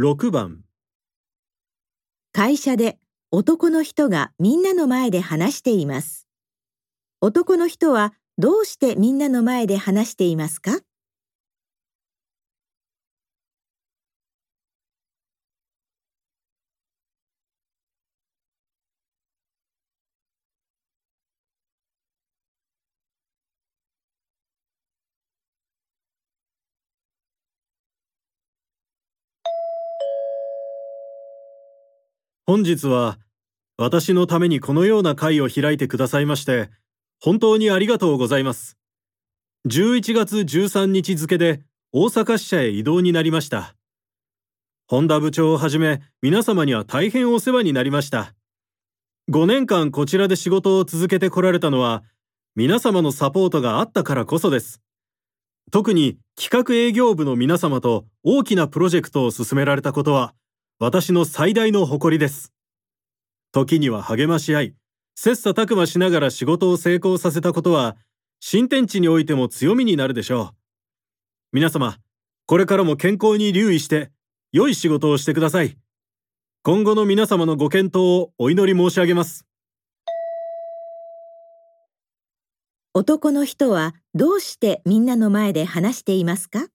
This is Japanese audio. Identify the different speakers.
Speaker 1: 6番
Speaker 2: 会社で男の人がみんなの前で話しています。男の人はどうしてみんなの前で話していますか？
Speaker 1: 本日は私のためにこのような会を開いてくださいまして本当にありがとうございます。11月13日付で大阪支社へ移動になりました。本田部長をはじめ皆様には大変お世話になりました。5年間こちらで仕事を続けてこられたのは皆様のサポートがあったからこそです。特に企画営業部の皆様と大きなプロジェクトを進められたことは私の最大の誇りです。時には励まし合い、切磋琢磨しながら仕事を成功させたことは、新天地においても強みになるでしょう。皆様、これからも健康に留意して、良い仕事をしてください。今後の皆様のご健闘をお祈り申し上げます。
Speaker 2: 男の人はどうしてみんなの前で話していますか？